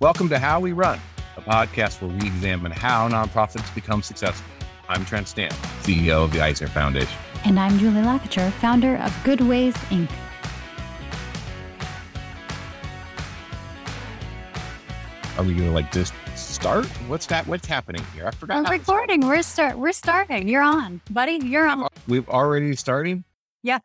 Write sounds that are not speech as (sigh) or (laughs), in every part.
Welcome to How We Run, a podcast where we examine how nonprofits become successful. I'm Trent Stamp, CEO of the Eisner Foundation. And I'm Julie Lakacher, founder of Good Ways, Inc. Are we gonna like just start? What's that? What's happening here? I forgot. We're how to start. recording. We're start. We're starting. You're on, buddy. You're on. We've already starting. Yeah,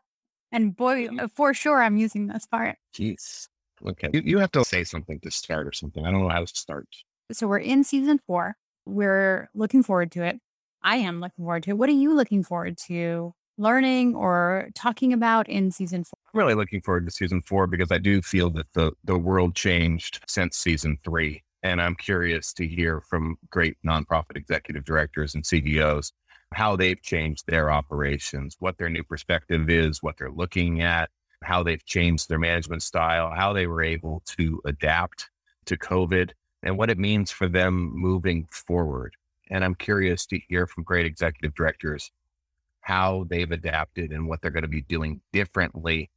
and boy, for sure, I'm using this part. Jeez. Okay. You, you have to say something to start or something. I don't know how to start. So we're in season four. We're looking forward to it. I am looking forward to it. What are you looking forward to learning or talking about in season four? I'm really looking forward to season four because I do feel that the the world changed since season three. And I'm curious to hear from great nonprofit executive directors and CEOs how they've changed their operations, what their new perspective is, what they're looking at, how they've changed their management style, how they were able to adapt to COVID, and what it means for them moving forward. And I'm curious to hear from great executive directors how they've adapted and what they're going to be doing differently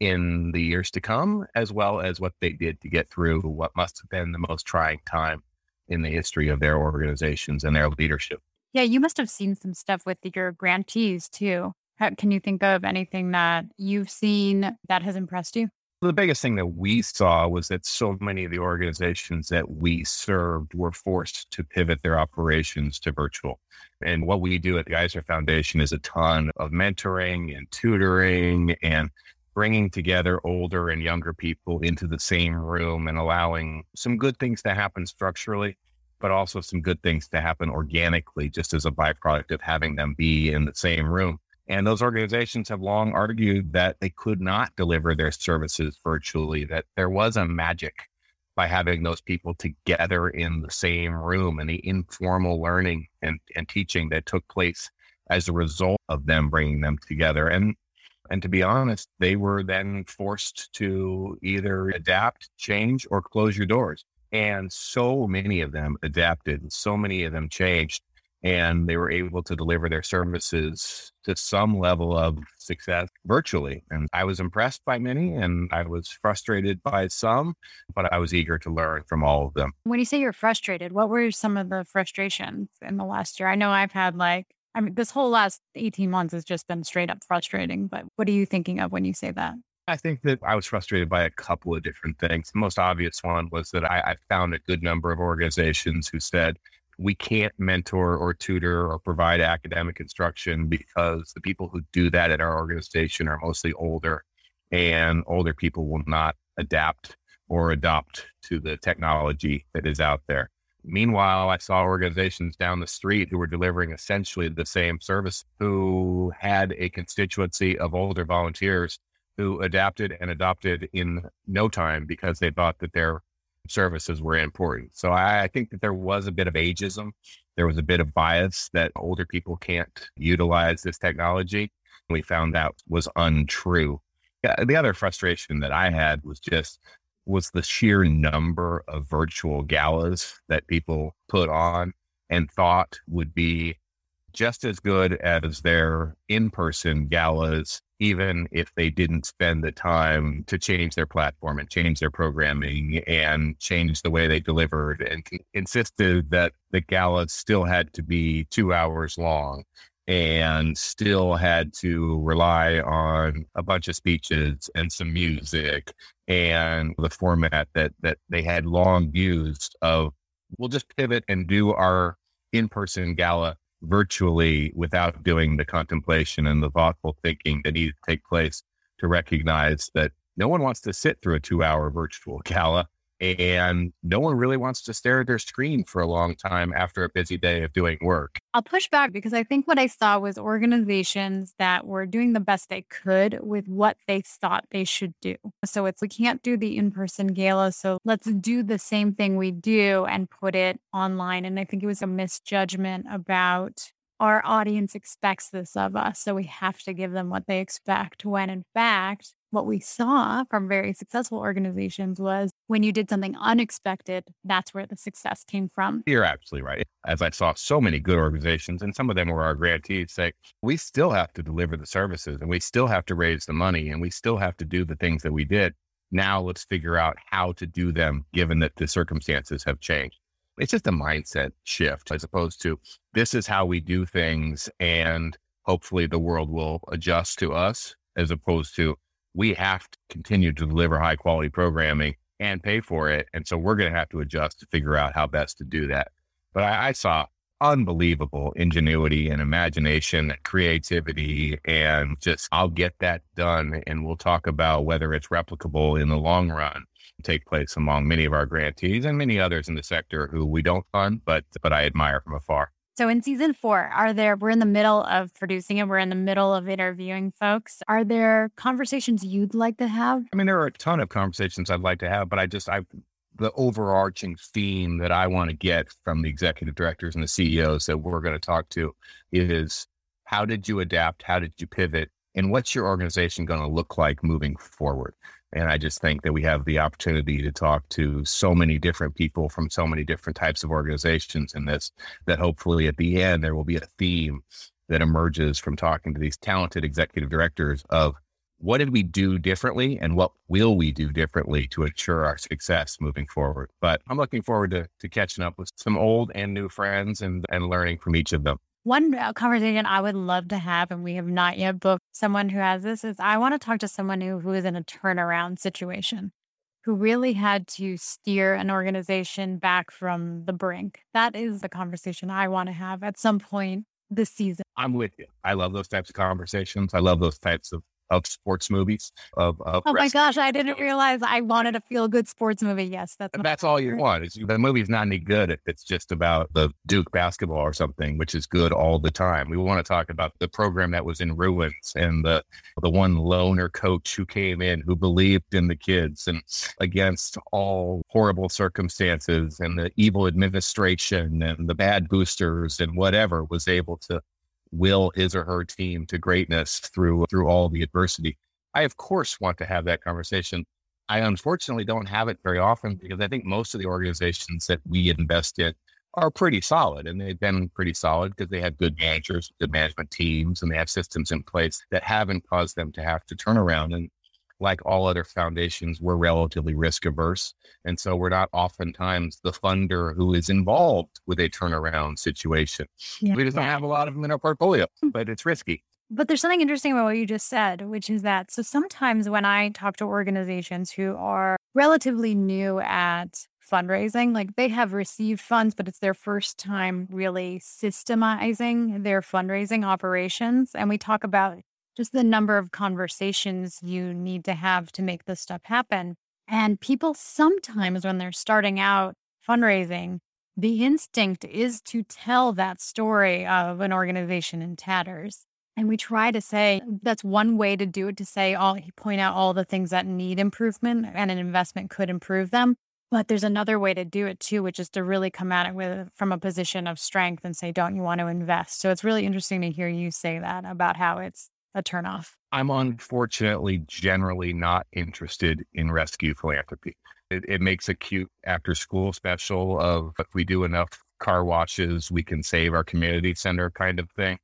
in the years to come, as well as what they did to get through what must have been the most trying time in the history of their organizations and their leadership. Yeah, you must have seen some stuff with your grantees too. Can you think of anything that you've seen that has impressed you? The biggest thing that we saw was that so many of the organizations that we served were forced to pivot their operations to virtual. And what we do at the Eisner Foundation is a ton of mentoring and tutoring and bringing together older and younger people into the same room and allowing some good things to happen structurally, but also some good things to happen organically, just as a byproduct of having them be in the same room. And those organizations have long argued that they could not deliver their services virtually, that there was a magic by having those people together in the same room and the informal learning and, and teaching that took place as a result of them bringing them together. And and to be honest, they were then forced to either adapt, change, or close your doors. And so many of them adapted, so many of them changed, and they were able to deliver their services to some level of success virtually. And I was impressed by many, and I was frustrated by some, but I was eager to learn from all of them. When you say you're frustrated, what were some of the frustrations in the last year? I know I've had like, I mean, this whole last 18 months has just been straight up frustrating, but what are you thinking of when you say that? I think that I was frustrated by a couple of different things. The most obvious one was that I, I found a good number of organizations who said, we can't mentor or tutor or provide academic instruction because the people who do that at our organization are mostly older and older people will not adapt or adopt to the technology that is out there. Meanwhile, I saw organizations down the street who were delivering essentially the same service, who had a constituency of older volunteers who adapted and adopted in no time because they thought that their services were important. So I, I think that there was a bit of ageism. There was a bit of bias that older people can't utilize this technology. We found out was untrue. The other frustration that I had was just was the sheer number of virtual galas that people put on and thought would be just as good as their in-person galas even if they didn't spend the time to change their platform and change their programming and change the way they delivered and insisted that the gala still had to be two hours long and still had to rely on a bunch of speeches and some music and the format that that they had long used of we'll just pivot and do our in-person gala virtually without doing the contemplation and the thoughtful thinking that needs to take place to recognize that no one wants to sit through a two hour virtual (laughs) gala and no one really wants to stare at their screen for a long time after a busy day of doing work. I'll push back because I think what I saw was organizations that were doing the best they could with what they thought they should do. So it's we can't do the in person gala. So let's do the same thing we do and put it online. And I think it was a misjudgment about our audience expects this of us. So we have to give them what they expect when in fact, what we saw from very successful organizations was when you did something unexpected, that's where the success came from. You're absolutely right. As I saw so many good organizations, and some of them were our grantees, say, we still have to deliver the services and we still have to raise the money and we still have to do the things that we did. Now let's figure out how to do them given that the circumstances have changed. It's just a mindset shift as opposed to this is how we do things and hopefully the world will adjust to us as opposed to we have to continue to deliver high quality programming and pay for it. And so we're going to have to adjust to figure out how best to do that. But I, I saw unbelievable ingenuity and imagination and creativity and just I'll get that done and we'll talk about whether it's replicable in the long run take place among many of our grantees and many others in the sector who we don't fund but but I admire from afar. So in season 4 are there we're in the middle of producing it we're in the middle of interviewing folks are there conversations you'd like to have? I mean there are a ton of conversations I'd like to have but I just I the overarching theme that I want to get from the executive directors and the CEOs that we're going to talk to is how did you adapt? How did you pivot? And what's your organization going to look like moving forward? And I just think that we have the opportunity to talk to so many different people from so many different types of organizations in this, that hopefully at the end, there will be a theme that emerges from talking to these talented executive directors of what did we do differently and what will we do differently to ensure our success moving forward? But I'm looking forward to, to catching up with some old and new friends and, and learning from each of them. One uh, conversation I would love to have, and we have not yet booked someone who has this, is I want to talk to someone who, who is in a turnaround situation, who really had to steer an organization back from the brink. That is the conversation I want to have at some point this season. I'm with you. I love those types of conversations. I love those types of of sports movies. Of, of oh my gosh, I didn't realize I wanted a feel good sports movie. Yes, that's that's all you want. Is the movie's not any good if it's just about the Duke basketball or something, which is good all the time. We want to talk about the program that was in ruins and the the one loner coach who came in who believed in the kids and against all horrible circumstances and the evil administration and the bad boosters and whatever was able to will his or her team to greatness through through all the adversity. I of course want to have that conversation. I unfortunately don't have it very often because I think most of the organizations that we invest in are pretty solid and they've been pretty solid because they have good managers, good management teams, and they have systems in place that haven't caused them to have to turn around. And like all other foundations, we're relatively risk averse. And so we're not oftentimes the funder who is involved with a turnaround situation. Yeah. We just don't have a lot of them in our portfolio, hmm. but it's risky. But there's something interesting about what you just said, which is that so sometimes when I talk to organizations who are relatively new at fundraising, like they have received funds, but it's their first time really systemizing their fundraising operations. And we talk about just the number of conversations you need to have to make this stuff happen. And people sometimes, when they're starting out fundraising, the instinct is to tell that story of an organization in tatters. And we try to say that's one way to do it to say all point out all the things that need improvement and an investment could improve them. But there's another way to do it too, which is to really come at it with from a position of strength and say, don't you want to invest? So it's really interesting to hear you say that about how it's a turnoff? I'm unfortunately generally not interested in rescue philanthropy. It, it makes a cute after school special of if we do enough car washes, we can save our community center kind of thing.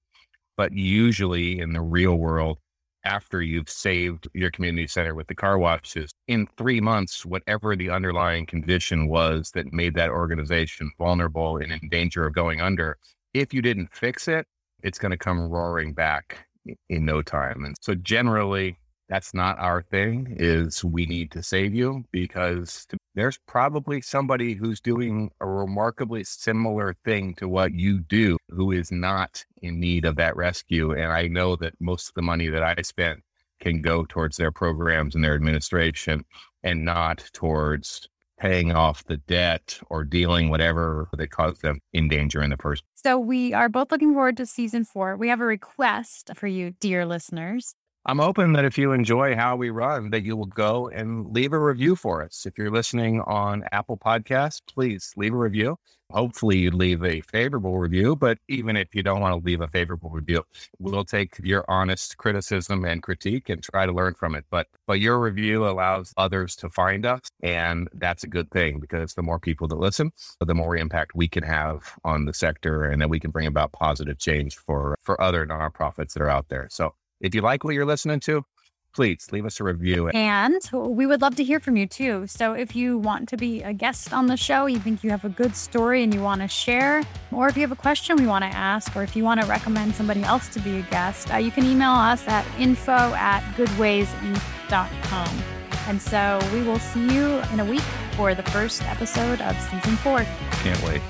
But usually in the real world, after you've saved your community center with the car washes, in three months, whatever the underlying condition was that made that organization vulnerable and in danger of going under, if you didn't fix it, it's going to come roaring back in no time. And so generally that's not our thing is we need to save you because there's probably somebody who's doing a remarkably similar thing to what you do who is not in need of that rescue. And I know that most of the money that I spent can go towards their programs and their administration and not towards paying off the debt or dealing whatever that caused them in danger in the first. So we are both looking forward to season four. We have a request for you, dear listeners. I'm hoping that if you enjoy how we run, that you will go and leave a review for us. If you're listening on Apple Podcasts, please leave a review. Hopefully, you leave a favorable review, but even if you don't want to leave a favorable review, we'll take your honest criticism and critique and try to learn from it. But but your review allows others to find us, and that's a good thing because the more people that listen, the more impact we can have on the sector, and then we can bring about positive change for for other nonprofits that are out there. So if you like what you're listening to, please leave us a review. And we would love to hear from you too. So if you want to be a guest on the show, you think you have a good story and you want to share, or if you have a question we want to ask, or if you want to recommend somebody else to be a guest, uh, you can email us at info at goodwaysinc.com. And so we will see you in a week for the first episode of season four. Can't wait.